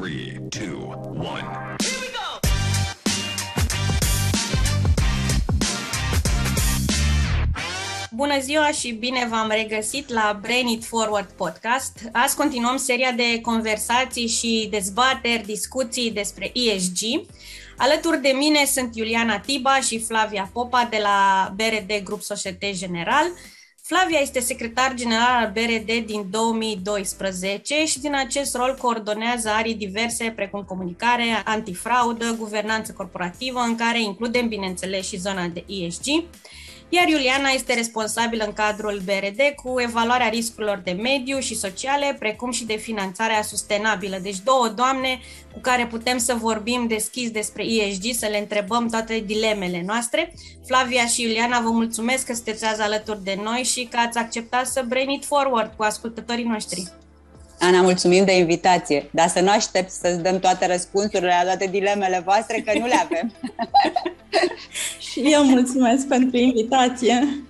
3, 2, 1. Bună ziua și bine v-am regăsit la Brain It Forward podcast. Azi continuăm seria de conversații și dezbateri, discuții despre ESG. Alături de mine sunt Iuliana Tiba și Flavia Popa de la BRD Grup Societe General. Flavia este secretar general al BRD din 2012 și din acest rol coordonează arii diverse precum comunicare, antifraudă, guvernanță corporativă, în care includem, bineînțeles, și zona de ESG iar Iuliana este responsabilă în cadrul BRD cu evaluarea riscurilor de mediu și sociale, precum și de finanțarea sustenabilă. Deci două doamne cu care putem să vorbim deschis despre ESG, să le întrebăm toate dilemele noastre. Flavia și Iuliana, vă mulțumesc că sunteți azi alături de noi și că ați acceptat să brain it forward cu ascultătorii noștri. Ana, mulțumim de invitație, dar să nu aștept să-ți dăm toate răspunsurile la toate dilemele voastre, că nu le avem. Și eu mulțumesc pentru invitație.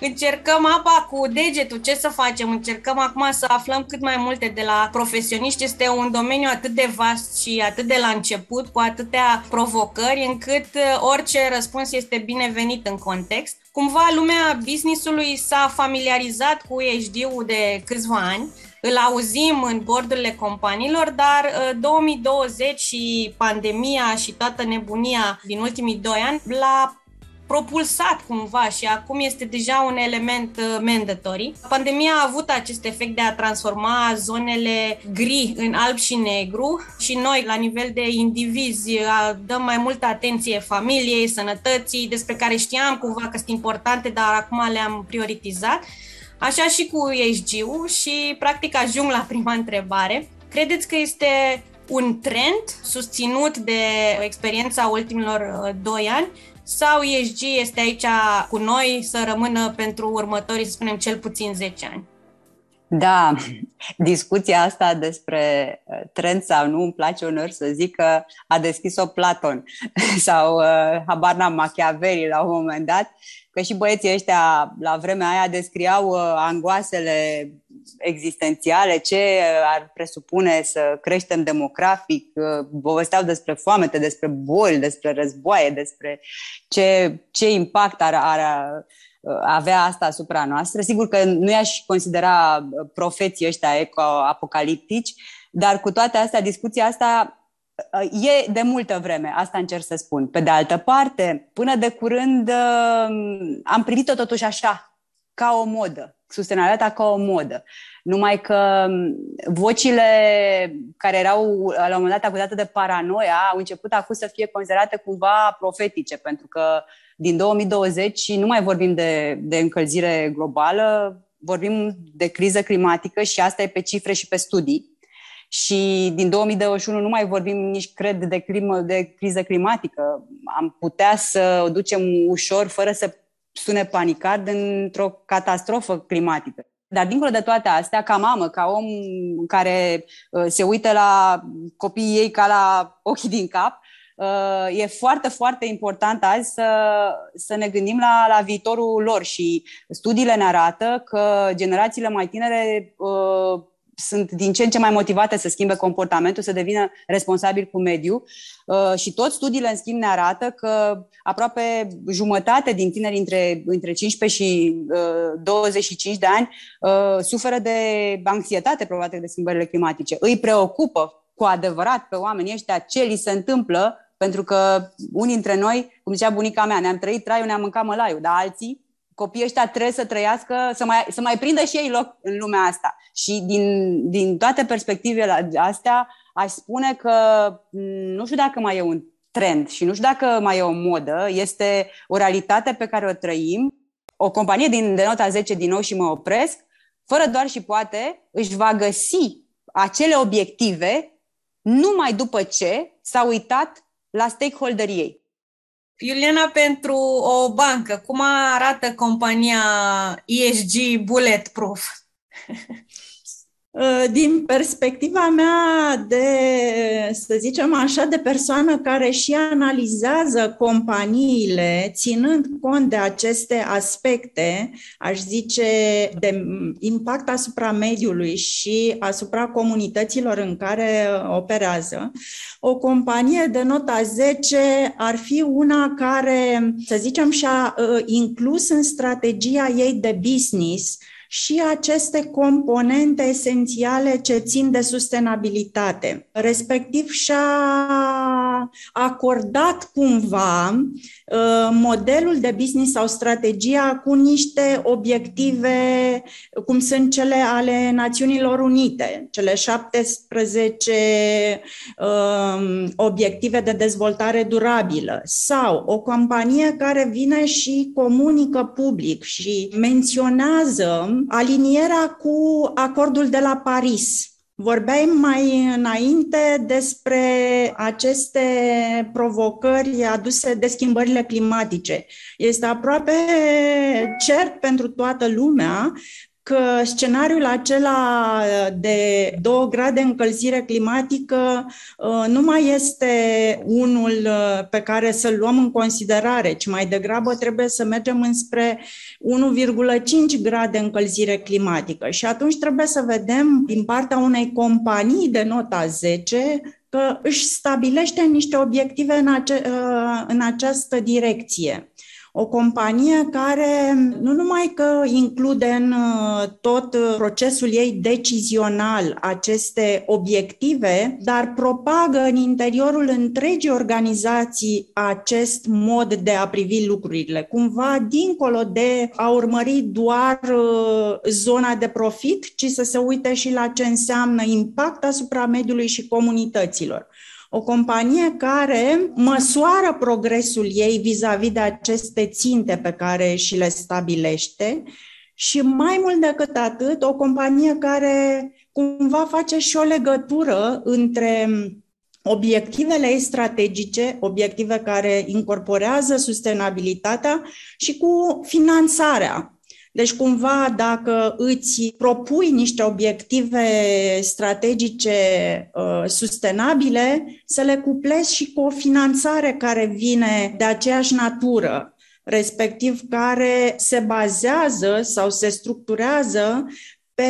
Încercăm apa cu degetul, ce să facem? Încercăm acum să aflăm cât mai multe de la profesioniști. Este un domeniu atât de vast și atât de la început, cu atâtea provocări, încât uh, orice răspuns este binevenit în context. Cumva lumea businessului s-a familiarizat cu ESG-ul de câțiva ani, îl auzim în bordurile companiilor, dar 2020 uh, și pandemia și toată nebunia din ultimii doi ani l-a propulsat cumva și acum este deja un element uh, mandatory. Pandemia a avut acest efect de a transforma zonele gri în alb și negru și noi, la nivel de indivizi, dăm mai multă atenție familiei, sănătății, despre care știam cumva că sunt importante, dar acum le-am prioritizat. Așa și cu ESG-ul și practic ajung la prima întrebare. Credeți că este un trend susținut de experiența ultimilor uh, doi ani sau ESG este aici cu noi să rămână pentru următorii, să spunem, cel puțin 10 ani? Da, discuția asta despre uh, trend sau nu, îmi place unor să zic că a deschis-o Platon sau uh, habar n-am Machiavelli la un moment dat, că și băieții ăștia la vremea aia descriau uh, angoasele existențiale, ce ar presupune să creștem demografic, uh, povesteau despre foamete, despre boli, despre războaie, despre ce, ce impact ar, ar uh, avea asta asupra noastră. Sigur că nu i-aș considera profeții ăștia eco-apocaliptici, dar cu toate astea, discuția asta e de multă vreme, asta încerc să spun. Pe de altă parte, până de curând am privit-o totuși așa, ca o modă, sustenabilitatea ca o modă. Numai că vocile care erau la un moment dat acuzate de paranoia au început acum să fie considerate cumva profetice, pentru că din 2020 nu mai vorbim de, de încălzire globală, vorbim de criză climatică și asta e pe cifre și pe studii și din 2021 nu mai vorbim nici, cred, de, crimă, de criză climatică. Am putea să o ducem ușor, fără să sune panicard, într-o catastrofă climatică. Dar dincolo de toate astea, ca mamă, ca om care uh, se uită la copiii ei ca la ochii din cap, uh, e foarte, foarte important azi să, să ne gândim la, la viitorul lor și studiile ne arată că generațiile mai tinere uh, sunt din ce în ce mai motivate să schimbe comportamentul, să devină responsabil cu mediul uh, și toți studiile, în schimb, ne arată că aproape jumătate din tineri între, între 15 și 25 uh, de ani uh, suferă de anxietate provocată de schimbările climatice. Îi preocupă cu adevărat pe oamenii ăștia ce li se întâmplă, pentru că unii dintre noi, cum zicea bunica mea, ne-am trăit traiul, ne-am mâncat mălaiul, dar alții copiii ăștia trebuie să trăiască, să mai, să mai prindă și ei loc în lumea asta. Și din, din toate perspectivele astea, aș spune că nu știu dacă mai e un trend și nu știu dacă mai e o modă, este o realitate pe care o trăim. O companie din de nota 10 din nou și mă opresc, fără doar și poate, își va găsi acele obiective numai după ce s-a uitat la stakeholderii ei. Iuliana, pentru o bancă, cum arată compania ESG Bulletproof? Uh, din perspectiva mea de, să zicem așa, de persoană care și analizează companiile, ținând cont de aceste aspecte, aș zice, de impact asupra mediului și asupra comunităților în care operează, o companie de nota 10 ar fi una care, să zicem, și-a uh, inclus în strategia ei de business și aceste componente esențiale ce țin de sustenabilitate. Respectiv și-a acordat cumva uh, modelul de business sau strategia cu niște obiective cum sunt cele ale Națiunilor Unite, cele 17 um, obiective de dezvoltare durabilă sau o companie care vine și comunică public și menționează alinierea cu acordul de la Paris. Vorbeai mai înainte despre aceste provocări aduse de schimbările climatice. Este aproape cert pentru toată lumea că scenariul acela de 2 grade încălzire climatică uh, nu mai este unul uh, pe care să-l luăm în considerare, ci mai degrabă trebuie să mergem înspre 1,5 grade încălzire climatică. Și atunci trebuie să vedem din partea unei companii de nota 10 că își stabilește niște obiective în, ace- uh, în această direcție o companie care nu numai că include în uh, tot uh, procesul ei decizional aceste obiective, dar propagă în interiorul întregii organizații acest mod de a privi lucrurile, cumva dincolo de a urmări doar uh, zona de profit, ci să se uite și la ce înseamnă impact asupra mediului și comunităților. O companie care măsoară progresul ei vis-a-vis de aceste ținte pe care și le stabilește și mai mult decât atât, o companie care cumva face și o legătură între obiectivele ei strategice, obiective care incorporează sustenabilitatea și cu finanțarea deci, cumva, dacă îți propui niște obiective strategice uh, sustenabile, să le cuplezi și cu o finanțare care vine de aceeași natură, respectiv care se bazează sau se structurează pe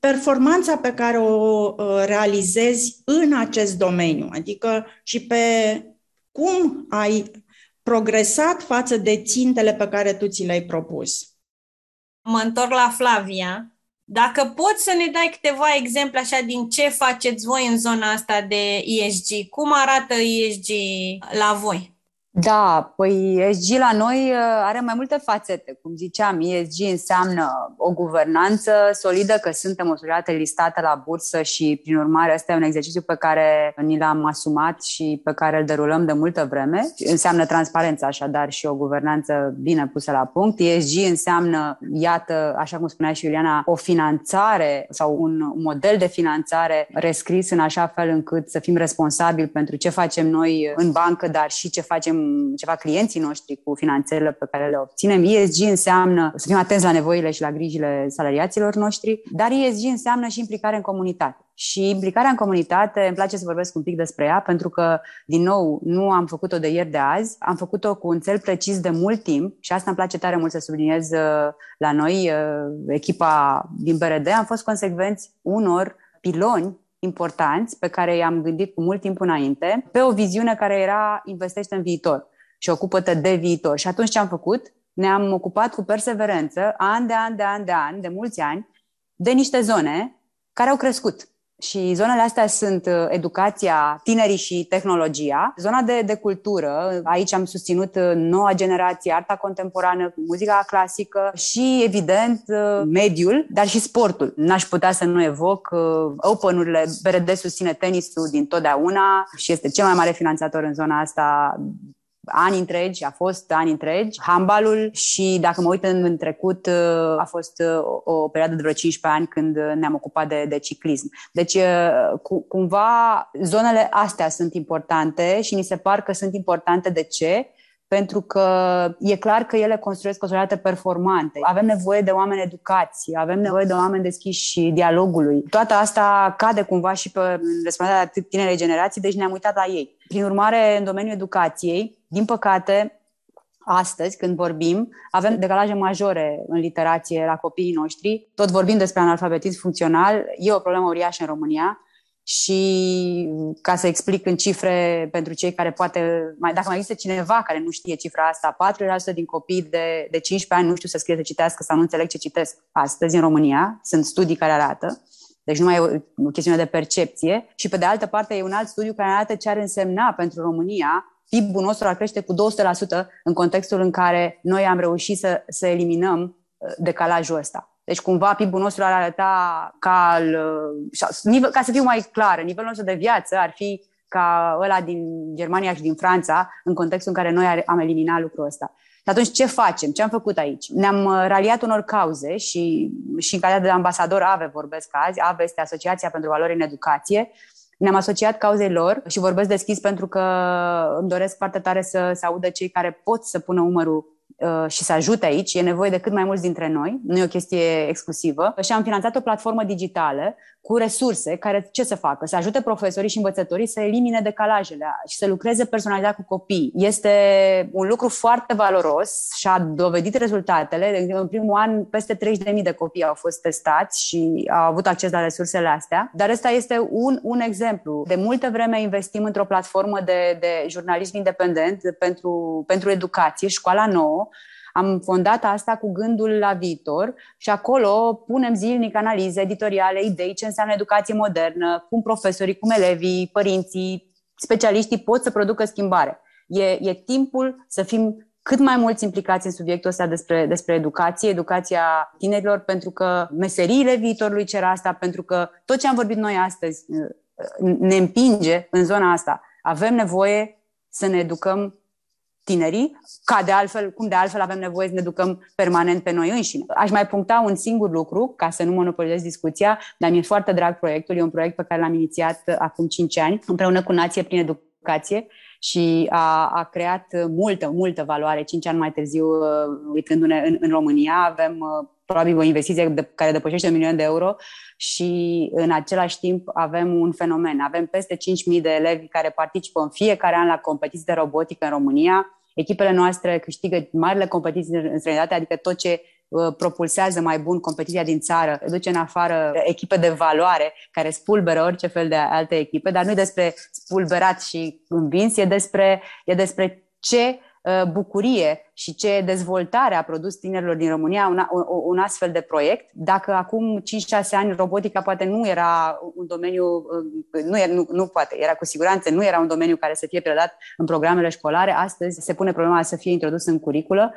performanța pe care o uh, realizezi în acest domeniu, adică și pe cum ai progresat față de țintele pe care tu ți le-ai propus mă întorc la Flavia. Dacă poți să ne dai câteva exemple așa din ce faceți voi în zona asta de ESG, cum arată ESG la voi? Da, păi ESG la noi uh, are mai multe fațete. Cum ziceam, ESG înseamnă o guvernanță solidă, că suntem o societate listată la bursă și, prin urmare, ăsta e un exercițiu pe care ni l-am asumat și pe care îl derulăm de multă vreme. Înseamnă transparență, așadar, și o guvernanță bine pusă la punct. ESG înseamnă, iată, așa cum spunea și Iuliana, o finanțare sau un model de finanțare rescris în așa fel încât să fim responsabili pentru ce facem noi în bancă, dar și ce facem ceva clienții noștri cu finanțările pe care le obținem. ESG înseamnă să fim atenți la nevoile și la grijile salariaților noștri, dar ESG înseamnă și implicare în comunitate. Și implicarea în comunitate, îmi place să vorbesc un pic despre ea, pentru că, din nou, nu am făcut-o de ieri de azi, am făcut-o cu un cel precis de mult timp și asta îmi place tare mult să subliniez uh, la noi, uh, echipa din BRD, am fost consecvenți unor piloni importanți pe care i-am gândit cu mult timp înainte, pe o viziune care era investește în viitor și ocupă-te de viitor. Și atunci ce am făcut? Ne-am ocupat cu perseverență, an de an de an de an, de mulți ani, de niște zone care au crescut. Și zonele astea sunt uh, educația, tinerii și tehnologia. Zona de, de cultură, aici am susținut uh, noua generație, arta contemporană, muzica clasică și, evident, uh, mediul, dar și sportul. N-aș putea să nu evoc Open-urile. BRD susține tenisul din totdeauna și este cel mai mare finanțator în zona asta ani întregi, a fost ani întregi, handbalul și dacă mă uit în, în trecut, uh, a fost uh, o, o perioadă de vreo 15 ani când ne-am ocupat de, de ciclism. Deci, uh, cu, cumva, zonele astea sunt importante și ni se par că sunt importante de ce? pentru că e clar că ele construiesc o societate performante. Avem nevoie de oameni educați, avem nevoie de oameni deschiși dialogului. Toată asta cade cumva și pe responsabilitatea atât tinerei generații, deci ne-am uitat la ei. Prin urmare, în domeniul educației, din păcate, astăzi, când vorbim, avem decalaje majore în literație la copiii noștri. Tot vorbim despre analfabetism funcțional, e o problemă uriașă în România și ca să explic în cifre pentru cei care poate, mai, dacă mai există cineva care nu știe cifra asta, 4% din copii de, de 15 ani nu știu să scrie, să citească sau nu înțeleg ce citesc astăzi în România. Sunt studii care arată. Deci nu mai e o, o chestiune de percepție. Și pe de altă parte e un alt studiu care arată ce ar însemna pentru România PIB-ul nostru ar crește cu 200% în contextul în care noi am reușit să, să eliminăm uh, decalajul ăsta. Deci cumva PIB-ul nostru ar arăta ca, uh, ca să fiu mai clară, nivelul nostru de viață ar fi ca ăla din Germania și din Franța, în contextul în care noi am eliminat lucrul ăsta. Și atunci ce facem? Ce am făcut aici? Ne-am uh, raliat unor cauze și, și în calitate de ambasador AVE vorbesc azi. AVE este Asociația pentru Valori în Educație. Ne-am asociat cauzei lor și vorbesc deschis pentru că îmi doresc foarte tare să, să audă cei care pot să pună umărul Uh, și să ajute aici, e nevoie de cât mai mulți dintre noi, nu e o chestie exclusivă. Și am finanțat o platformă digitală cu resurse care ce să facă? Să ajute profesorii și învățătorii să elimine decalajele și să lucreze personalizat cu copii. Este un lucru foarte valoros și a dovedit rezultatele. În primul an, peste 30.000 de copii au fost testați și au avut acces la resursele astea. Dar ăsta este un, un exemplu. De multă vreme investim într-o platformă de, de jurnalism independent pentru, pentru educație, școala nouă, am fondat asta cu gândul la viitor și acolo punem zilnic analize editoriale, idei, ce înseamnă educație modernă, cum profesorii, cum elevii, părinții, specialiștii pot să producă schimbare. E, e timpul să fim cât mai mulți implicați în subiectul ăsta despre, despre educație, educația tinerilor, pentru că meseriile viitorului cer asta, pentru că tot ce am vorbit noi astăzi uh, ne împinge în zona asta. Avem nevoie să ne educăm tinerii, ca de altfel, cum de altfel avem nevoie să ne educăm permanent pe noi înșine. Aș mai puncta un singur lucru, ca să nu monopolizez discuția, dar mi-e foarte drag proiectul. E un proiect pe care l-am inițiat acum 5 ani, împreună cu Nație prin Educație și a, a creat multă, multă valoare. 5 ani mai târziu, uh, uitându-ne în, în România, avem uh, probabil o investiție de, care depășește un milion de euro și în același timp avem un fenomen. Avem peste 5.000 de elevi care participă în fiecare an la competiții de robotică în România echipele noastre câștigă marile competiții în străinătate, adică tot ce uh, propulsează mai bun competiția din țară, duce în afară echipe de valoare care spulberă orice fel de alte echipe, dar nu e despre spulberat și învins, e despre, e despre ce Uh, bucurie și ce dezvoltare a produs tinerilor din România un, un, un astfel de proiect. Dacă acum 5-6 ani robotica poate nu era un domeniu, uh, nu, era, nu, nu poate, era cu siguranță, nu era un domeniu care să fie predat în programele școlare, astăzi se pune problema să fie introdus în curiculă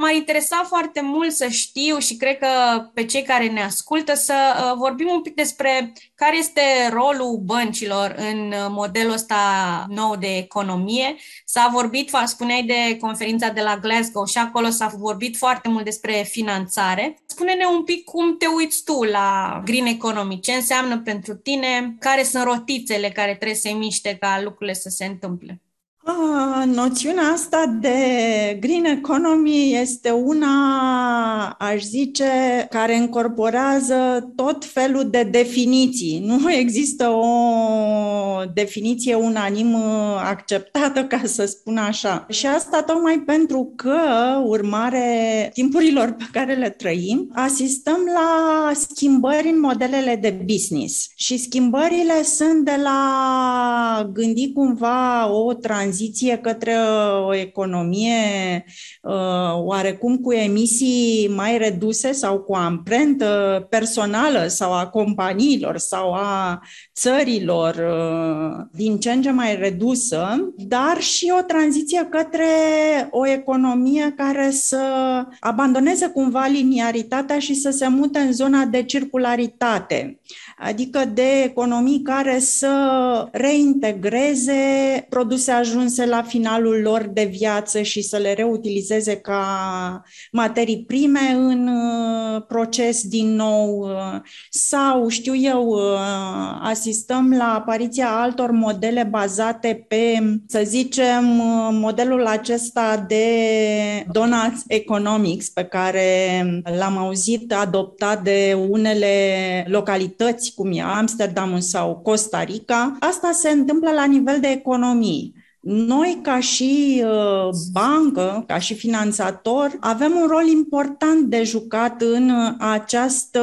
M-ar interesa foarte mult să știu și cred că pe cei care ne ascultă să uh, vorbim un pic despre care este rolul băncilor în uh, modelul ăsta nou de economie. S-a vorbit, spuneai de conferința de la Glasgow și acolo s-a vorbit foarte mult despre finanțare. Spune-ne un pic cum te uiți tu la green economy, ce înseamnă pentru tine, care sunt rotițele care trebuie să-i miște ca lucrurile să se întâmple. Ah, noțiunea asta de green economy este una, aș zice, care încorporează tot felul de definiții. Nu există o definiție unanim acceptată, ca să spun așa. Și asta tocmai pentru că, urmare timpurilor pe care le trăim, asistăm la schimbări în modelele de business. Și schimbările sunt de la gândi cumva o tranziție tranziție către o economie uh, oarecum cu emisii mai reduse sau cu amprentă personală sau a companiilor sau a țărilor uh, din ce în ce mai redusă, dar și o tranziție către o economie care să abandoneze cumva liniaritatea și să se mute în zona de circularitate adică de economii care să reintegreze produse ajunse la finalul lor de viață și să le reutilizeze ca materii prime în uh, proces din nou uh, sau, știu eu, uh, asistăm la apariția altor modele bazate pe, să zicem, modelul acesta de donuts economics pe care l-am auzit adoptat de unele localități, cum e Amsterdam sau Costa Rica. Asta se întâmplă la nivel de economii. Noi, ca și uh, bancă, ca și finanțator, avem un rol important de jucat în uh, această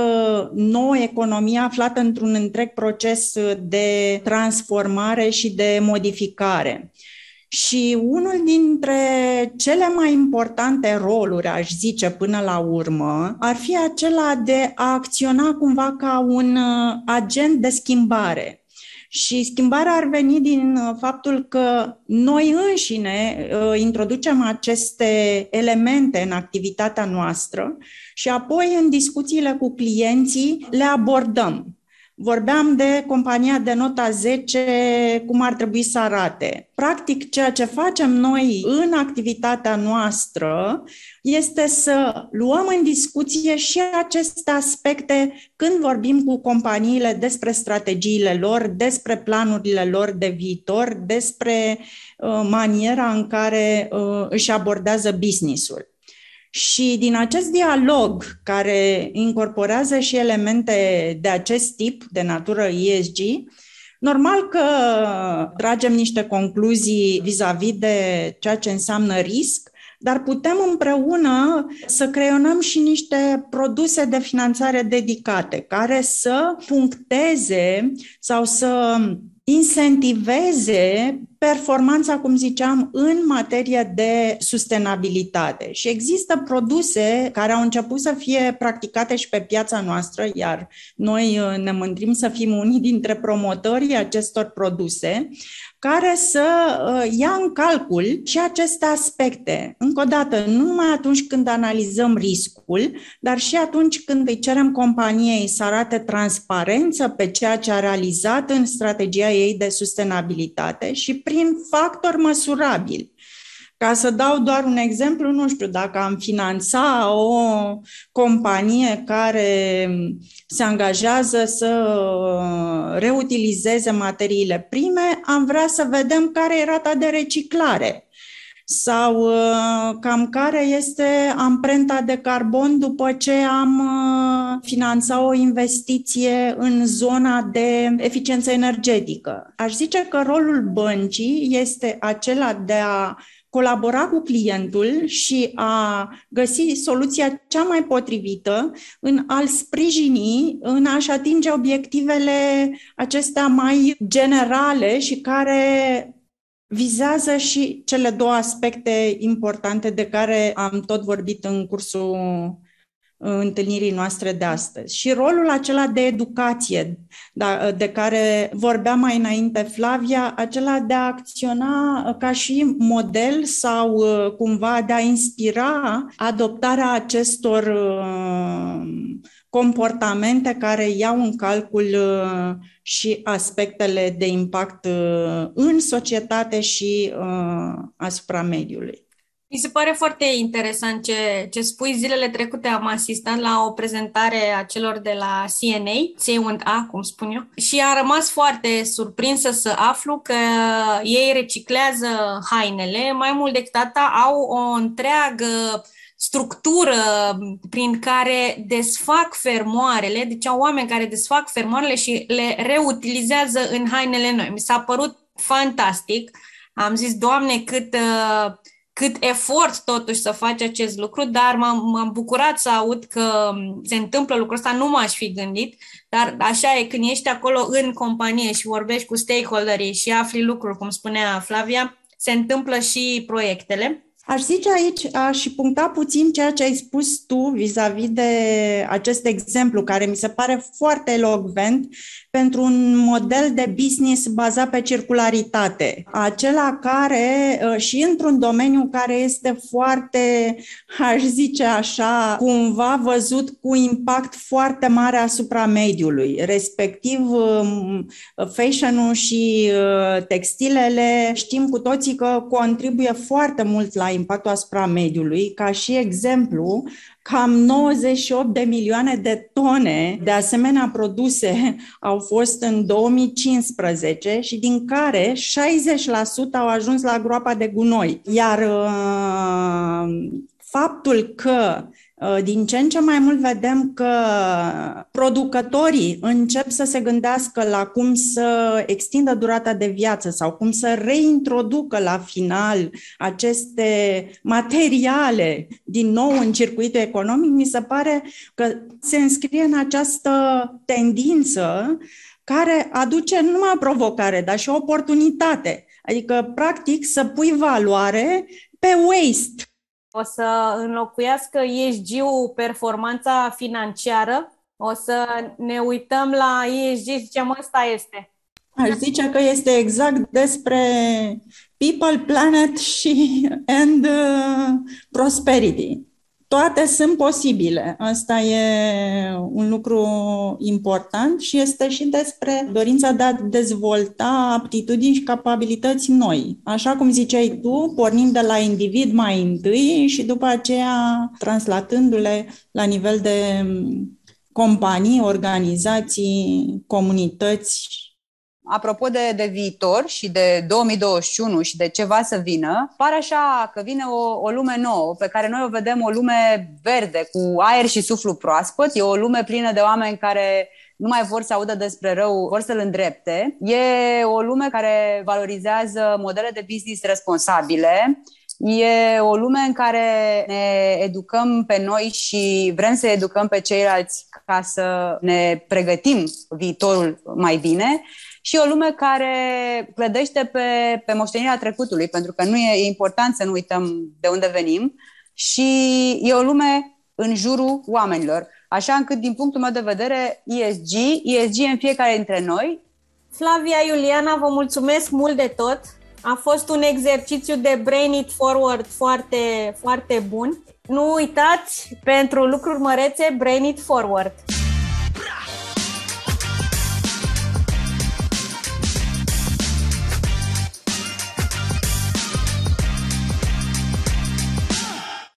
nouă economie aflată într-un întreg proces de transformare și de modificare. Și unul dintre cele mai importante roluri, aș zice până la urmă, ar fi acela de a acționa cumva ca un uh, agent de schimbare. Și schimbarea ar veni din uh, faptul că noi înșine uh, introducem aceste elemente în activitatea noastră și apoi în discuțiile cu clienții le abordăm. Vorbeam de compania de nota 10, cum ar trebui să arate. Practic, ceea ce facem noi în activitatea noastră este să luăm în discuție și aceste aspecte când vorbim cu companiile despre strategiile lor, despre planurile lor de viitor, despre uh, maniera în care uh, își abordează businessul. Și din acest dialog, care incorporează și elemente de acest tip, de natură ESG, normal că tragem niște concluzii vis-a-vis de ceea ce înseamnă risc, dar putem împreună să creionăm și niște produse de finanțare dedicate care să puncteze sau să incentiveze performanța, cum ziceam, în materie de sustenabilitate. Și există produse care au început să fie practicate și pe piața noastră, iar noi uh, ne mândrim să fim unii dintre promotorii acestor produse, care să uh, ia în calcul și aceste aspecte. Încă o dată, nu numai atunci când analizăm riscul, dar și atunci când îi cerem companiei să arate transparență pe ceea ce a realizat în strategia ei de sustenabilitate și prin factori măsurabili. Ca să dau doar un exemplu, nu știu, dacă am finanța o companie care se angajează să reutilizeze materiile prime, am vrea să vedem care e rata de reciclare sau uh, cam care este amprenta de carbon după ce am uh, finanțat o investiție în zona de eficiență energetică. Aș zice că rolul băncii este acela de a colabora cu clientul și a găsi soluția cea mai potrivită în a-l sprijini, în a-și atinge obiectivele acestea mai generale și care vizează și cele două aspecte importante de care am tot vorbit în cursul întâlnirii noastre de astăzi. Și rolul acela de educație, da, de care vorbea mai înainte Flavia, acela de a acționa ca și model sau uh, cumva de a inspira adoptarea acestor uh, comportamente care iau în calcul uh, și aspectele de impact în societate și asupra mediului. Mi se pare foarte interesant ce, ce spui. Zilele trecute am asistat la o prezentare a celor de la CNA, A, cum spun eu, și am rămas foarte surprinsă să aflu că ei reciclează hainele. Mai mult decât atât, au o întreagă structură prin care desfac fermoarele, deci au oameni care desfac fermoarele și le reutilizează în hainele noi. Mi s-a părut fantastic. Am zis, Doamne, cât uh, cât efort totuși să faci acest lucru, dar m-am, m-am bucurat să aud că se întâmplă lucrul ăsta, nu m-aș fi gândit, dar așa e, când ești acolo în companie și vorbești cu stakeholderii și afli lucruri, cum spunea Flavia, se întâmplă și proiectele. Aș zice aici, aș puncta puțin ceea ce ai spus tu vis-a-vis de acest exemplu, care mi se pare foarte elogvent pentru un model de business bazat pe circularitate. Acela care, uh, și într-un domeniu care este foarte, aș zice așa, cumva văzut cu impact foarte mare asupra mediului, respectiv um, fashion-ul și uh, textilele, știm cu toții că contribuie foarte mult la impactul asupra mediului, ca și exemplu, cam 98 de milioane de tone de asemenea produse au fost în 2015 și din care 60% au ajuns la groapa de gunoi. Iar uh, faptul că Uh, din ce în ce mai mult vedem că producătorii încep să se gândească la cum să extindă durata de viață sau cum să reintroducă la final aceste materiale din nou în circuitul economic, mi se pare că se înscrie în această tendință care aduce nu numai provocare, dar și oportunitate. Adică, practic, să pui valoare pe waste, o să înlocuiască ESG-ul performanța financiară, o să ne uităm la ESG și zicem ăsta este. Aș zice că este exact despre people, planet și and uh, prosperity toate sunt posibile. Asta e un lucru important și este și despre dorința de a dezvolta aptitudini și capabilități noi. Așa cum ziceai tu, pornind de la individ mai întâi și după aceea translatându-le la nivel de companii, organizații, comunități apropo de, de viitor și de 2021 și de ce va să vină, pare așa că vine o, o lume nouă, pe care noi o vedem o lume verde, cu aer și suflu proaspăt. E o lume plină de oameni care nu mai vor să audă despre rău, vor să-l îndrepte. E o lume care valorizează modele de business responsabile, E o lume în care ne educăm pe noi și vrem să educăm pe ceilalți ca să ne pregătim viitorul mai bine și o lume care clădește pe, pe moștenirea trecutului, pentru că nu e, e important să nu uităm de unde venim și e o lume în jurul oamenilor. Așa încât, din punctul meu de vedere, ESG, ESG în fiecare dintre noi. Flavia Iuliana, vă mulțumesc mult de tot. A fost un exercițiu de brain it forward foarte, foarte bun. Nu uitați, pentru lucruri mărețe, brain it forward.